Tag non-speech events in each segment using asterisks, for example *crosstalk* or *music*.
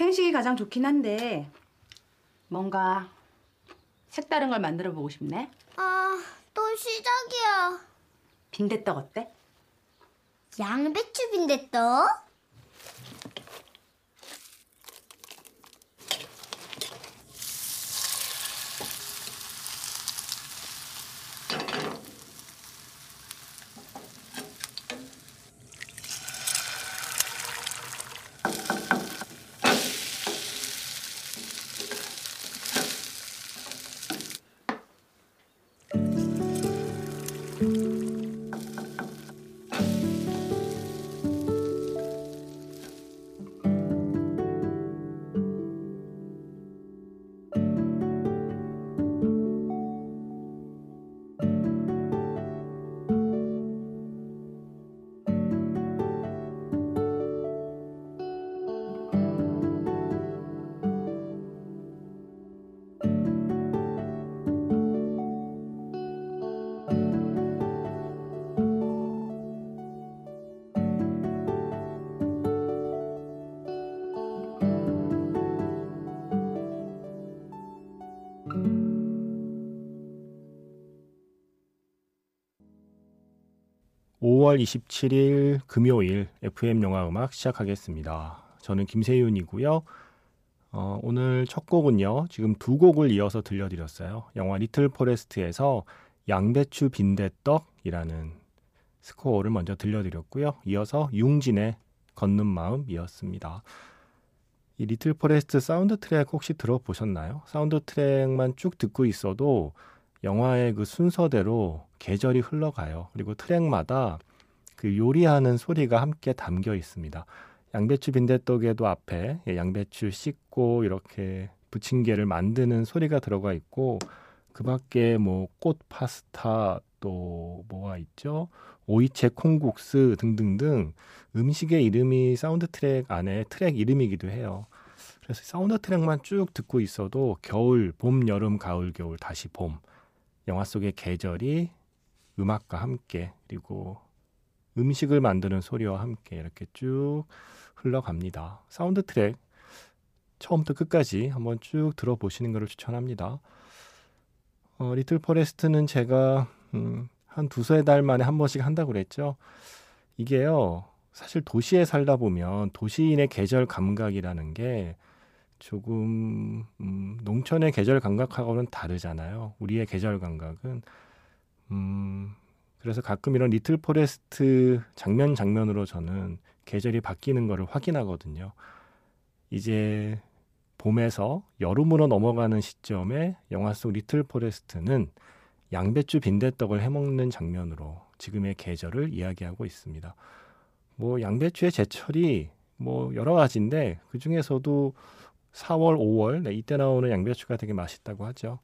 이행식이 가장 좋긴 한데 뭔가 색다른 걸 만들어 보고 싶네. 아, 또 시작이야. 빈대떡 어때? 양배추 빈대떡? (5월 27일) 금요일 FM 영화 음악 시작하겠습니다. 저는 김세윤이고요. 어, 오늘 첫 곡은요. 지금 두 곡을 이어서 들려드렸어요. 영화 리틀 포레스트에서 양배추 빈대떡이라는 스코어를 먼저 들려드렸고요. 이어서 융진의 걷는 마음이었습니다. 이 리틀 포레스트 사운드 트랙 혹시 들어보셨나요? 사운드 트랙만 쭉 듣고 있어도 영화의 그 순서대로 계절이 흘러가요. 그리고 트랙마다 그 요리하는 소리가 함께 담겨 있습니다. 양배추 빈대떡에도 앞에 양배추 씻고 이렇게 부침개를 만드는 소리가 들어가 있고 그 밖에 뭐 꽃 파스타 또 뭐가 있죠? 오이채 콩국수 등등등 음식의 이름이 사운드 트랙 안에 트랙 이름이기도 해요. 그래서 사운드 트랙만 쭉 듣고 있어도 겨울, 봄, 여름, 가을, 겨울, 다시 봄. 영화 속의 계절이 음악과 함께 그리고 음식을 만드는 소리와 함께 이렇게 쭉 흘러갑니다. 사운드 트랙 처음부터 끝까지 한번 쭉 들어보시는 것을 추천합니다. 어, 리틀 포레스트는 제가 음, 한 두세 달 만에 한 번씩 한다고 그랬죠. 이게요. 사실 도시에 살다 보면 도시인의 계절 감각이라는 게 조금 음, 농촌의 계절 감각하고는 다르잖아요. 우리의 계절 감각은 음, 그래서 가끔 이런 리틀 포레스트 장면 장면으로 저는 계절이 바뀌는 것을 확인하거든요. 이제 봄에서 여름으로 넘어가는 시점에 영화 속 리틀 포레스트는 양배추 빈대떡을 해먹는 장면으로 지금의 계절을 이야기하고 있습니다. 뭐 양배추의 제철이 뭐 여러 가지인데 그 중에서도 4월, 5월 네, 이때 나오는 양배추가 되게 맛있다고 하죠.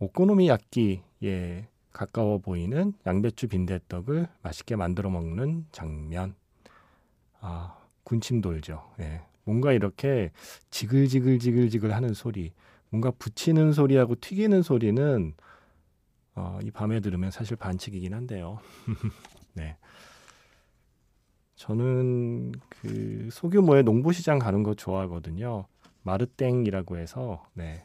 오코노미야끼에 가까워 보이는 양배추 빈대떡을 맛있게 만들어 먹는 장면. 아, 군침 돌죠. 예. 뭔가 이렇게 지글지글지글지글 하는 소리, 뭔가 붙이는 소리하고 튀기는 소리는 어, 이 밤에 들으면 사실 반칙이긴 한데요. *laughs* 네. 저는 그 소규모의 농부시장 가는 거 좋아하거든요. 마르땡이라고 해서 네.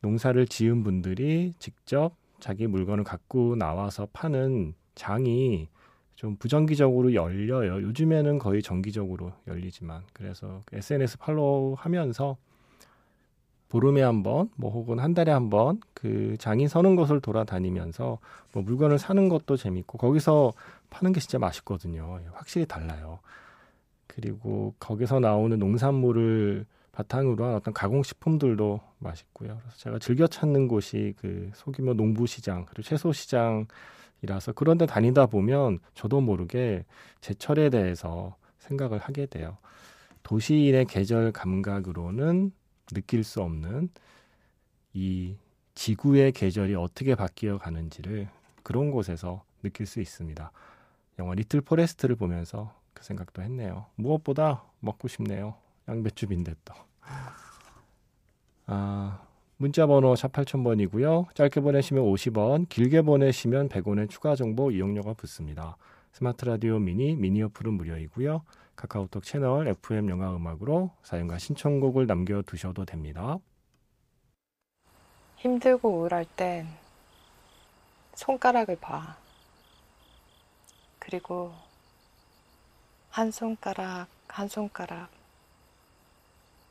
농사를 지은 분들이 직접 자기 물건을 갖고 나와서 파는 장이 좀 부정기적으로 열려요. 요즘에는 거의 정기적으로 열리지만 그래서 SNS 팔로우 하면서 보름에 한 번, 뭐 혹은 한 달에 한 번 그 장이 서는 곳을 돌아다니면서 뭐 물건을 사는 것도 재밌고 거기서 파는 게 진짜 맛있거든요. 확실히 달라요. 그리고 거기서 나오는 농산물을 바탕으로 한 어떤 가공식품들도 맛있고요. 그래서 제가 즐겨 찾는 곳이 그 소규모 농부시장 그리고 채소시장이라서 그런데 다니다 보면 저도 모르게 제철에 대해서 생각을 하게 돼요. 도시인의 계절 감각으로는 느낄 수 없는 이 지구의 계절이 어떻게 바뀌어 가는지를 그런 곳에서 느낄 수 있습니다. 영화 리틀 포레스트를 보면서 그 생각도 했네요. 무엇보다 먹고 싶네요. 양배추 빈대떡. 아, 문자 번호 샵 8000번이고요. 짧게 보내시면 50원, 길게 보내시면 100원의 추가 정보 이용료가 붙습니다. 스마트 라디오 미니, 미니 어플은 무료이고요. 카카오톡 채널 FM 영화 음악으로 사연과 신청곡을 남겨 두셔도 됩니다. 힘들고 우울할 땐 손가락을 봐. 그리고 한 손가락, 한 손가락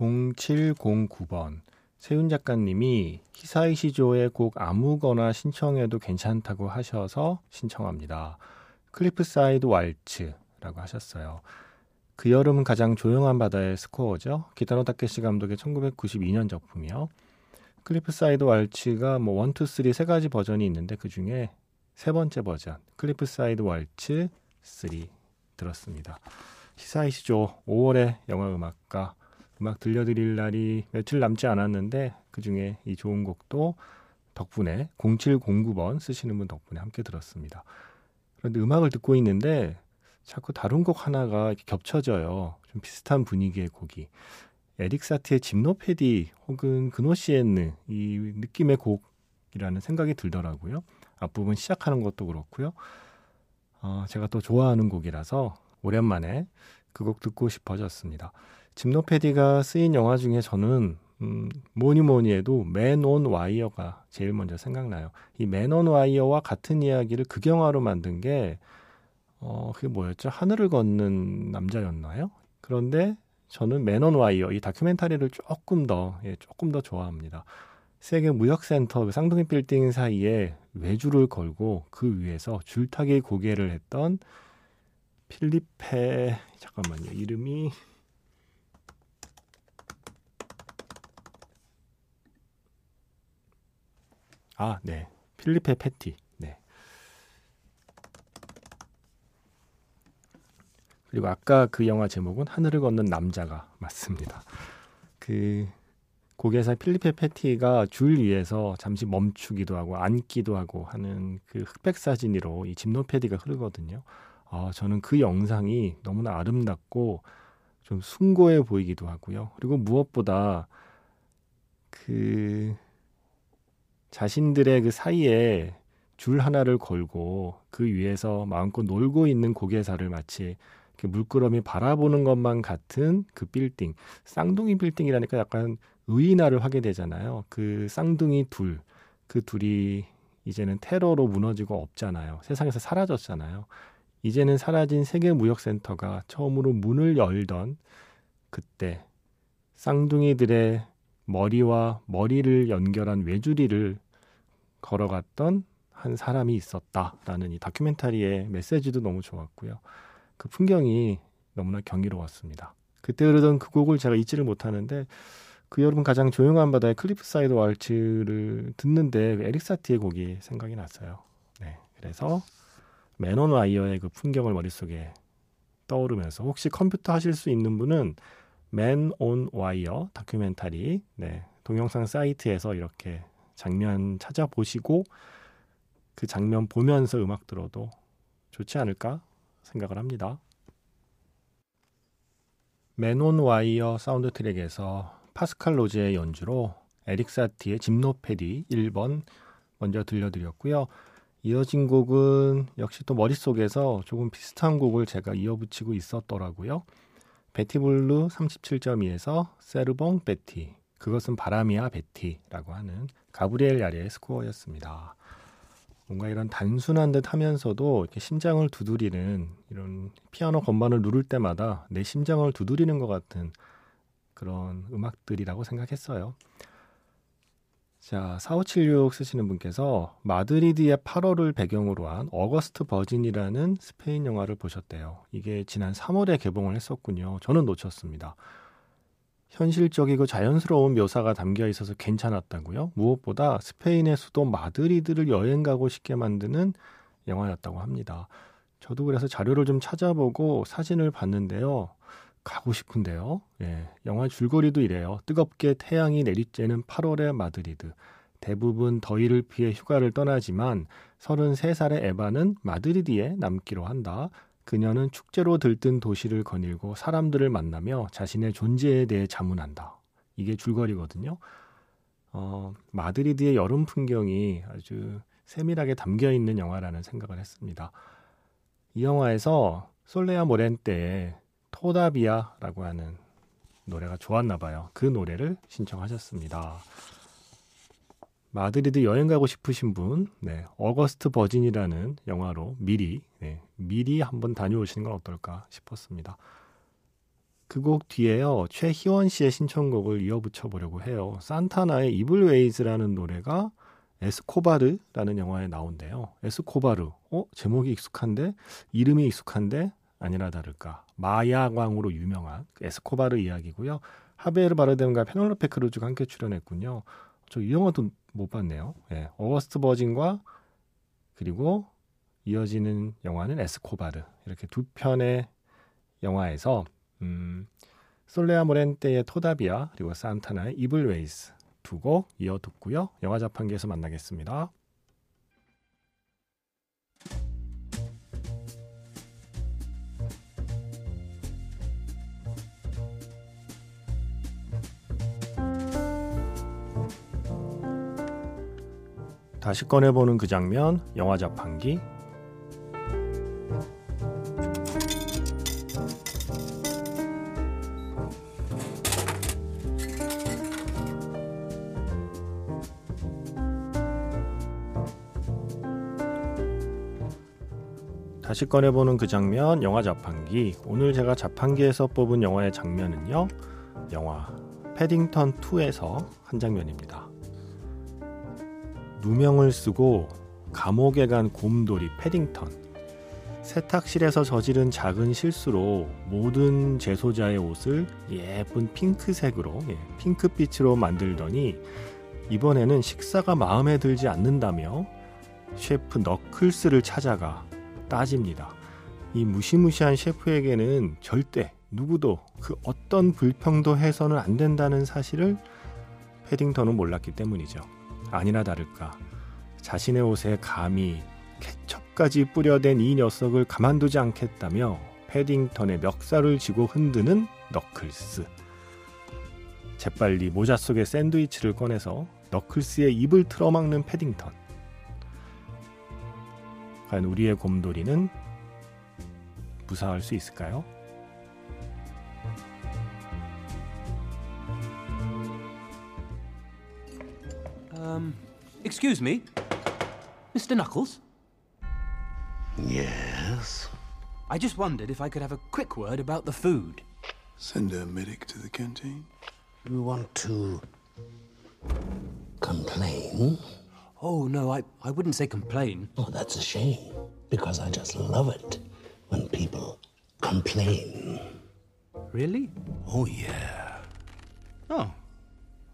(0709번) 세윤 작가님이 히사이시조의 곡 아무거나 신청해도 괜찮다고 하셔서 신청합니다. Cliffside Waltz라고 하셨어요. 그 여름 가장 조용한 바다의 스코어죠. 기타노 타케시 감독의 1992년 작품이요. Cliffside Waltz가 뭐 1, 2, 3세 가지 버전이 있는데 그 중에 세 번째 버전 Cliffside Waltz 3 들었습니다. 히사이시조 5월의 영화 음악가 음악 들려드릴 날이 며칠 남지 않았는데 그 중에 이 좋은 곡도 덕분에 0709번 쓰시는 분 덕분에 함께 들었습니다. 그런데 음악을 듣고 있는데 자꾸 다른 곡 하나가 겹쳐져요. 좀 비슷한 분위기의 곡이. 에릭 사티의 짐노페디 혹은 그노시엔느 이 느낌의 곡이라는 생각이 들더라고요. 앞부분 시작하는 것도 그렇고요. 어, 제가 또 좋아하는 곡이라서 오랜만에 그 곡 듣고 싶어졌습니다. 짐노페디가 쓰인 영화 중에 저는 음, 뭐니 뭐니 해도 맨 온 와이어가 제일 먼저 생각나요. 이 맨 온 와이어와 같은 이야기를 극영화로 만든 게 어, 그게 뭐였죠? 하늘을 걷는 남자였나요? 그런데 저는 맨 온 와이어 이 다큐멘터리를 조금 더 예, 조금 더 좋아합니다. 세계 무역센터 그 쌍둥이 빌딩 사이에 외주를 걸고 그 위에서 줄타기 고개를 했던 필리페 잠깐만요 이름이 아, 네. 필리페 패티. 네. 그리고 아까 그 영화 제목은 하늘을 걷는 남자가 맞습니다. 그 고개사 필리페 패티가 줄 위에서 잠시 멈추기도 하고 앉기도 하고 하는 그 흑백 사진으로 이 짐노패디가 흐르거든요. 아, 저는 그 영상이 너무나 아름답고 좀 숭고해 보이기도 하고요. 그리고 무엇보다 그 자신들의 그 사이에 줄 하나를 걸고 그 위에서 마음껏 놀고 있는 고개사를 마치 물끄러미 바라보는 것만 같은 그 빌딩 쌍둥이 빌딩이라니까 약간 의인화를 하게 되잖아요. 그 쌍둥이 둘, 그 둘이 이제는 테러로 무너지고 없잖아요. 세상에서 사라졌잖아요. 이제는 사라진 세계무역센터가 처음으로 문을 열던 그때 쌍둥이들의 머리와 머리를 연결한 외주리를 걸어갔던 한 사람이 있었다라는 이 다큐멘터리의 메시지도 너무 좋았고요. 그 풍경이 너무나 경이로웠습니다. 그때 흐르던 그 곡을 제가 잊지를 못하는데 그 여름 가장 조용한 바다의 Cliffside Waltz를 듣는데 그 에릭 사티의 곡이 생각이 났어요. 네, 그래서 Man on Wire의 그 풍경을 머릿속에 떠오르면서 혹시 컴퓨터 하실 수 있는 분은 Man on Wire 다큐멘터리 네, 동영상 사이트에서 이렇게 장면 찾아보시고 그 장면 보면서 음악 들어도 좋지 않을까 생각을 합니다. Man on Wire 사운드 트랙에서 파스칼 로제의 연주로 에릭 사티의 짐노페디 1번 먼저 들려드렸고요. 이어진 곡은 역시 또 머릿속에서 조금 비슷한 곡을 제가 이어붙이고 있었더라고요. Betty Blue 37.2에서 C'est le vent, Betty 그것은 바람이야 베티라고 하는 가브리엘 야리의 스코어였습니다. 뭔가 이런 단순한 듯 하면서도 심장을 두드리는 이런 피아노 건반을 누를 때마다 내 심장을 두드리는 것 같은 그런 음악들이라고 생각했어요. 자, 4576 쓰시는 분께서 마드리드의 8월을 배경으로 한 August Virgin이라는 스페인 영화를 보셨대요. 이게 지난 3월에 개봉을 했었군요. 저는 놓쳤습니다. 현실적이고 자연스러운 묘사가 담겨 있어서 괜찮았다고요. 무엇보다 스페인의 수도 마드리드를 여행 가고 싶게 만드는 영화였다고 합니다. 저도 그래서 자료를 좀 찾아보고 사진을 봤는데요. 가고 싶은데요. 예, 영화 줄거리도 이래요. 뜨겁게 태양이 내리쬐는 8월의 마드리드. 대부분 더위를 피해 휴가를 떠나지만 33살의 에바는 마드리드에 남기로 한다. 그녀는 축제로 들뜬 도시를 거닐고 사람들을 만나며 자신의 존재에 대해 자문한다. 이게 줄거리거든요. 어, 마드리드의 여름 풍경이 아주 세밀하게 담겨 있는 영화라는 생각을 했습니다. 이 영화에서 솔레아 모렌테의 Todavía라고 하는 노래가 좋았나 봐요. 그 노래를 신청하셨습니다. 마드리드 여행 가고 싶으신 분, 네, August Virgin이라는 영화로 미리, 네, 미리 한번 다녀오시는 건 어떨까 싶었습니다. 그 곡 뒤에요, 최희원 씨의 신청곡을 이어붙여 보려고 해요. 산타나의 Evil Ways라는 노래가 에스코바르라는 영화에 나온대요. 에스코바르, 어 제목이 익숙한데 이름이 익숙한데 아니나 다를까 마약왕으로 유명한 그 에스코바르 이야기고요. 하베르 바르뎀과 페넬로페 크루즈가 함께 출연했군요. 저 이 영화도 못 봤네요. 예, August Virgin과 그리고 이어지는 영화는 에스코바르 이렇게 두 편의 영화에서 음, 솔레아 모렌테의 Todavía 그리고 산타나의 Evil Ways 두 곡 이어 듣고요. 영화 자판기에서 만나겠습니다. 다시 꺼내보는 그 장면, 영화 자판기. 다시 꺼내보는 그 장면, 영화 자판기. 오늘 제가 자판기에서 뽑은 영화의 장면은요, 영화 패딩턴 2에서 한 장면입니다. 누명을 쓰고 감옥에 간 곰돌이 패딩턴. 세탁실에서 저지른 작은 실수로 모든 재소자의 옷을 예쁜 핑크색으로, 예, 핑크빛으로 만들더니 이번에는 식사가 마음에 들지 않는다며 셰프 너클스를 찾아가 따집니다. 이 무시무시한 셰프에게는 절대 누구도 그 어떤 불평도 해서는 안 된다는 사실을 패딩턴은 몰랐기 때문이죠. 아니나 다를까 자신의 옷에 감히 케첩까지 뿌려댄 이 녀석을 가만두지 않겠다며 패딩턴의 멱살을 쥐고 흔드는 너클스. 재빨리 모자 속의 샌드위치를 꺼내서 너클스의 입을 틀어막는 패딩턴. 과연 우리의 곰돌이는 무사할 수 있을까요? Um, excuse me, Mr. Knuckles. Yes. I just wondered if I could have a quick word about the food. Send a medic to the canteen. You want to complain? Oh no, I, I wouldn't say complain. Oh, that's a shame. Because I just love it when people complain. Really? Oh, yeah. Oh.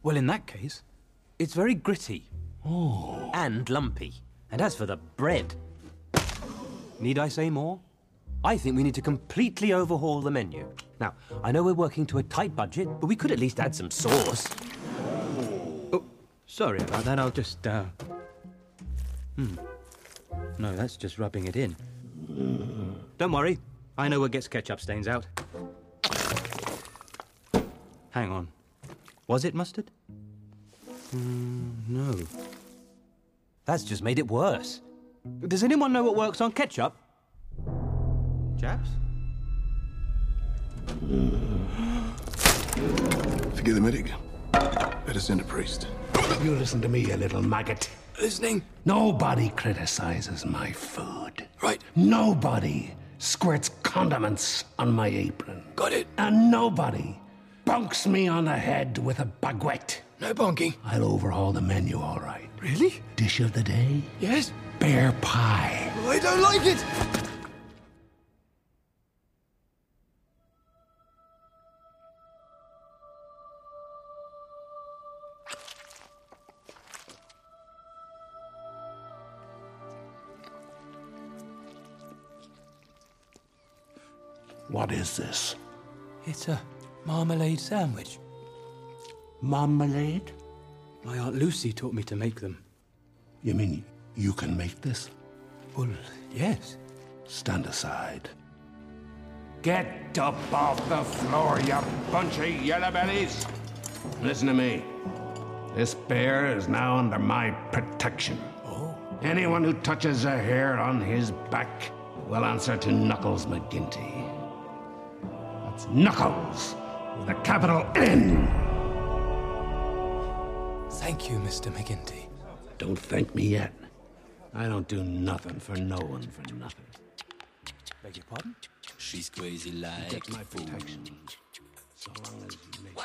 Well, in that case, it's very gritty. Oh. And lumpy. And as for the bread, need I say more? I think we need to completely overhaul the menu. Now, I know we're working to a tight budget, but we could at least add some sauce. Oh, sorry about that. I'll just, uh. Hmm. No, that's just rubbing it in. Don't worry. I know what gets ketchup stains out. Hang on. Was it mustard? Mm, no. That's just made it worse. Does anyone know what works on ketchup? Chaps? Forget the medic. Better send a priest. You listen to me, you little maggot. Listening? Nobody criticizes my food. Right. Nobody squirts condiments on my apron. Got it. And nobody bunks me on the head with a baguette. No bonking. I'll overhaul the menu, all right. Really? Dish of the day? Yes? Bear pie. Oh, I don't like it. What is this? It's a marmalade sandwich. Marmalade? My Aunt Lucy taught me to make them. You mean you can make this? Well, yes. Stand aside. Get up off the floor, you bunch of yellow bellies! Listen to me. This bear is now under my protection. Oh? Anyone who touches a hair on his back will answer to Knuckles McGinty. That's Knuckles with a capital N. Thank you, Mr. McGinty. Don't thank me yet. I don't do nothing for no one for nothing. Beg your pardon? She's crazy like Get my protection. So long as you make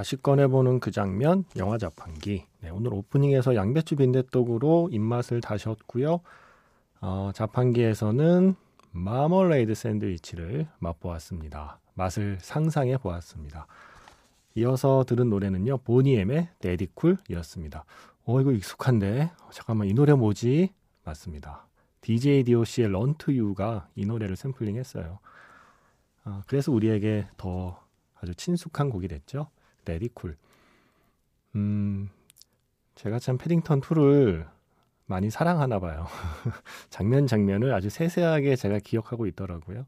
다시 꺼내보는 그 장면, 영화 자판기. 네, 오늘 오프닝에서 양배추 빈대떡으로 입맛을 다셨고요. 어, 자판기에서는 마멀레이드 샌드위치를 맛보았습니다. 맛을 상상해 보았습니다. 이어서 들은 노래는요, 보니엠의 데디쿨이었습니다. 어, 이거 익숙한데? 어, 잠깐만, 이 노래 뭐지? 맞습니다. DJ DOC의 to You가 이 노래를 샘플링 했어요. 아, 그래서 우리에게 더 아주 친숙한 곡이 됐죠. 레디쿨. 음, 제가 참 패딩턴 2를 많이 사랑하나 봐요. *laughs* 장면 장면을 아주 세세하게 제가 기억하고 있더라고요.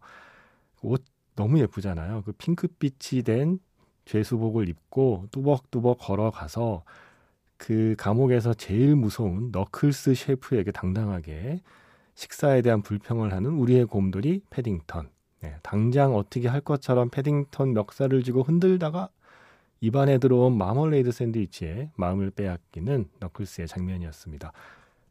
옷 너무 예쁘잖아요. 그 핑크빛이 된 죄수복을 입고 뚜벅뚜벅 걸어가서 그 감옥에서 제일 무서운 너클스 셰프에게 당당하게 식사에 대한 불평을 하는 우리의 곰돌이 패딩턴. 네, 당장 어떻게 할 것처럼 패딩턴 멱살을 쥐고 흔들다가 입안에 들어온 마멀레이드 샌드위치에 마음을 빼앗기는 너클스의 장면이었습니다.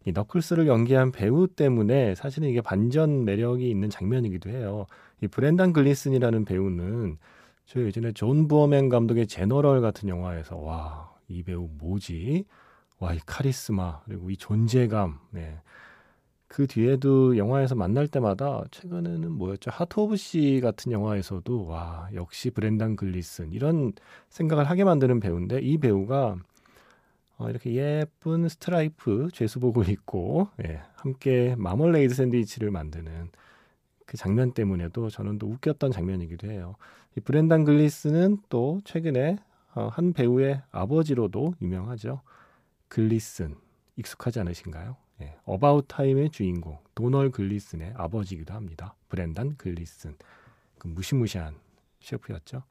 이 너클스를 연기한 배우 때문에 사실은 이게 반전 매력이 있는 장면이기도 해요. 이 브렌단 글리슨이라는 배우는 저 예전에 존 부어맨 감독의 General 같은 영화에서 와, 이 배우 뭐지? 와, 이 카리스마 그리고 이 존재감. 네. 그 뒤에도 영화에서 만날 때마다 최근에는 뭐였죠? Heart of Sea 같은 영화에서도 와 역시 브렌단 글리슨 이런 생각을 하게 만드는 배우인데 이 배우가 어, 이렇게 예쁜 스트라이프 죄수복을 입고 예, 함께 마멀레이드 샌드위치를 만드는 그 장면 때문에도 저는 또 웃겼던 장면이기도 해요. 이 브렌단 글리슨은 또 최근에 어, 한 배우의 아버지로도 유명하죠. 글리슨 익숙하지 않으신가요? 예, About Time의 주인공 도널 글리슨의 아버지이기도 합니다. 브렌단 글리슨. 그 무시무시한 셰프였죠.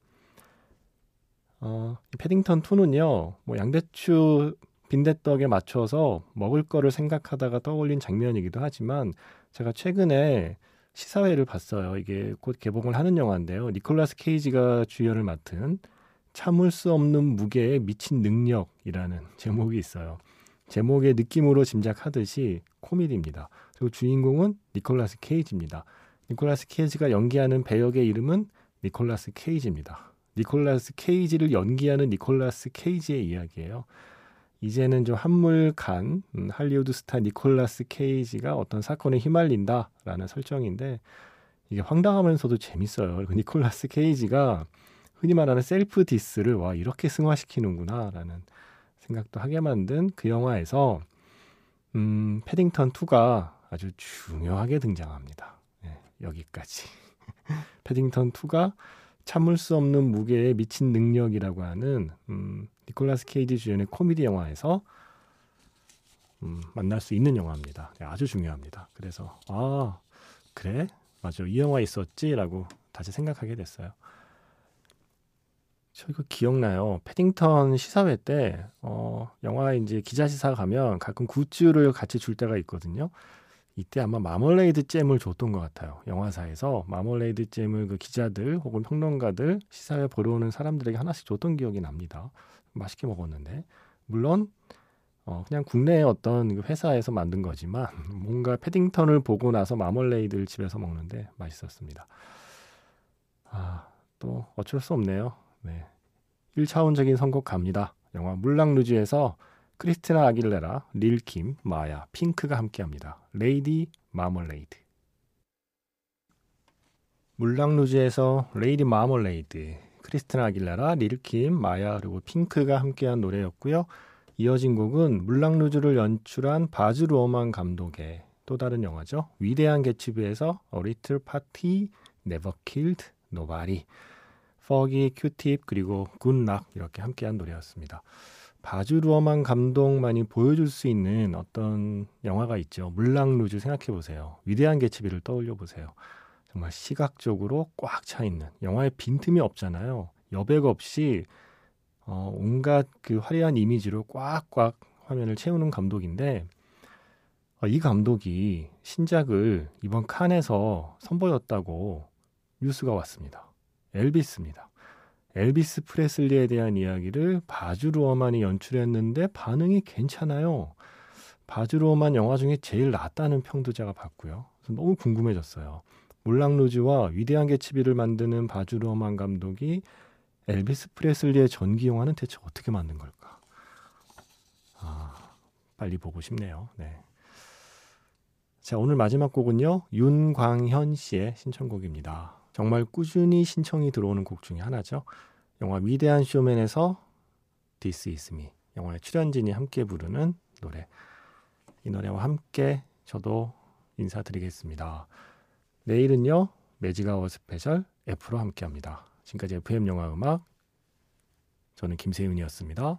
어, 이 패딩턴 2는요. 뭐 양배추 빈대떡에 맞춰서 먹을 거를 생각하다가 떠올린 장면이기도 하지만 제가 최근에 시사회를 봤어요. 이게 곧 개봉을 하는 영화인데요. 니콜라스 케이지가 주연을 맡은 참을 수 없는 무게의 미친 능력이라는 제목이 있어요. 제목의 느낌으로 짐작하듯이 코미디입니다. 그리고 주인공은 니콜라스 케이지입니다. 니콜라스 케이지가 연기하는 배역의 이름은 니콜라스 케이지입니다. 니콜라스 케이지를 연기하는 니콜라스 케이지의 이야기예요. 이제는 좀 한물간 음, 할리우드 스타 니콜라스 케이지가 어떤 사건에 휘말린다라는 설정인데 이게 황당하면서도 재밌어요. 그리고 니콜라스 케이지가 흔히 말하는 셀프 디스를 와 이렇게 승화시키는구나라는 생각도 하게 만든 그 영화에서 음, 패딩턴 2가 아주 중요하게 등장합니다. 네, 여기까지. *laughs* 패딩턴 2가 참을 수 없는 무게의 미친 능력이라고 하는 음, 니콜라스 케이지 주연의 코미디 영화에서 음, 만날 수 있는 영화입니다. 네, 아주 중요합니다. 그래서 아 그래 맞아 이 영화 있었지라고 다시 생각하게 됐어요. 저 이거 기억나요. 패딩턴 시사회 때 어, 영화 이제 기자 시사 가면 가끔 굿즈를 같이 줄 때가 있거든요. 이때 아마 마멀레이드 잼을 줬던 것 같아요. 영화사에서 마멀레이드 잼을 그 기자들 혹은 평론가들 시사회 보러 오는 사람들에게 하나씩 줬던 기억이 납니다. 맛있게 먹었는데 물론 어, 그냥 국내의 어떤 그 회사에서 만든 거지만 *laughs* 뭔가 패딩턴을 보고 나서 마멀레이드를 집에서 먹는데 맛있었습니다. 아, 또 어쩔 수 없네요. 네. 1차원적인 선곡 갑니다. 영화 물랑루즈에서 크리스티나 아길레라, 릴킴, 마야, 핑크가 함께합니다. Lady Marmalade. 물랑루즈에서 Lady Marmalade, 크리스티나 아길레라, 릴킴, 마야 그리고 핑크가 함께한 노래였고요. 이어진 곡은 물랑루즈를 연출한 바즈 루어만 감독의 또 다른 영화죠. 위대한 개츠비에서 A Little Party Never Killed Nobody. 퍼기, 큐팁 그리고 굿락 이렇게 함께한 노래였습니다. 바주 루어만 감독만이 보여줄 수 있는 어떤 영화가 있죠. 물랑 루즈 생각해 보세요. 위대한 개츠비를 떠올려 보세요. 정말 시각적으로 꽉 차 있는 영화에 빈틈이 없잖아요. 여백 없이 어, 온갖 그 화려한 이미지로 꽉꽉 화면을 채우는 감독인데 어, 이 감독이 신작을 이번 칸에서 선보였다고 뉴스가 왔습니다. 엘비스입니다. 엘비스 프레슬리에 대한 이야기를 바주 루어만이 연출했는데 반응이 괜찮아요. 바주 루어만 영화 중에 제일 낫다는 평도 제가 봤고요. 너무 궁금해졌어요. 몰랑 루즈와 위대한 개츠비를 만드는 바주 루어만 감독이 엘비스 프레슬리의 전기 영화는 대체 어떻게 만든 걸까? 아, 빨리 보고 싶네요. 네. 자, 오늘 마지막 곡은요. 윤광현 씨의 신청곡입니다. 정말 꾸준히 신청이 들어오는 곡 중에 하나죠. 영화 위대한 쇼맨에서 This Is Me 영화의 출연진이 함께 부르는 노래 이 노래와 함께 저도 인사드리겠습니다. 내일은요 매직아워 스페셜 F로 함께합니다. 지금까지 FM 영화 음악 저는 김세윤이었습니다.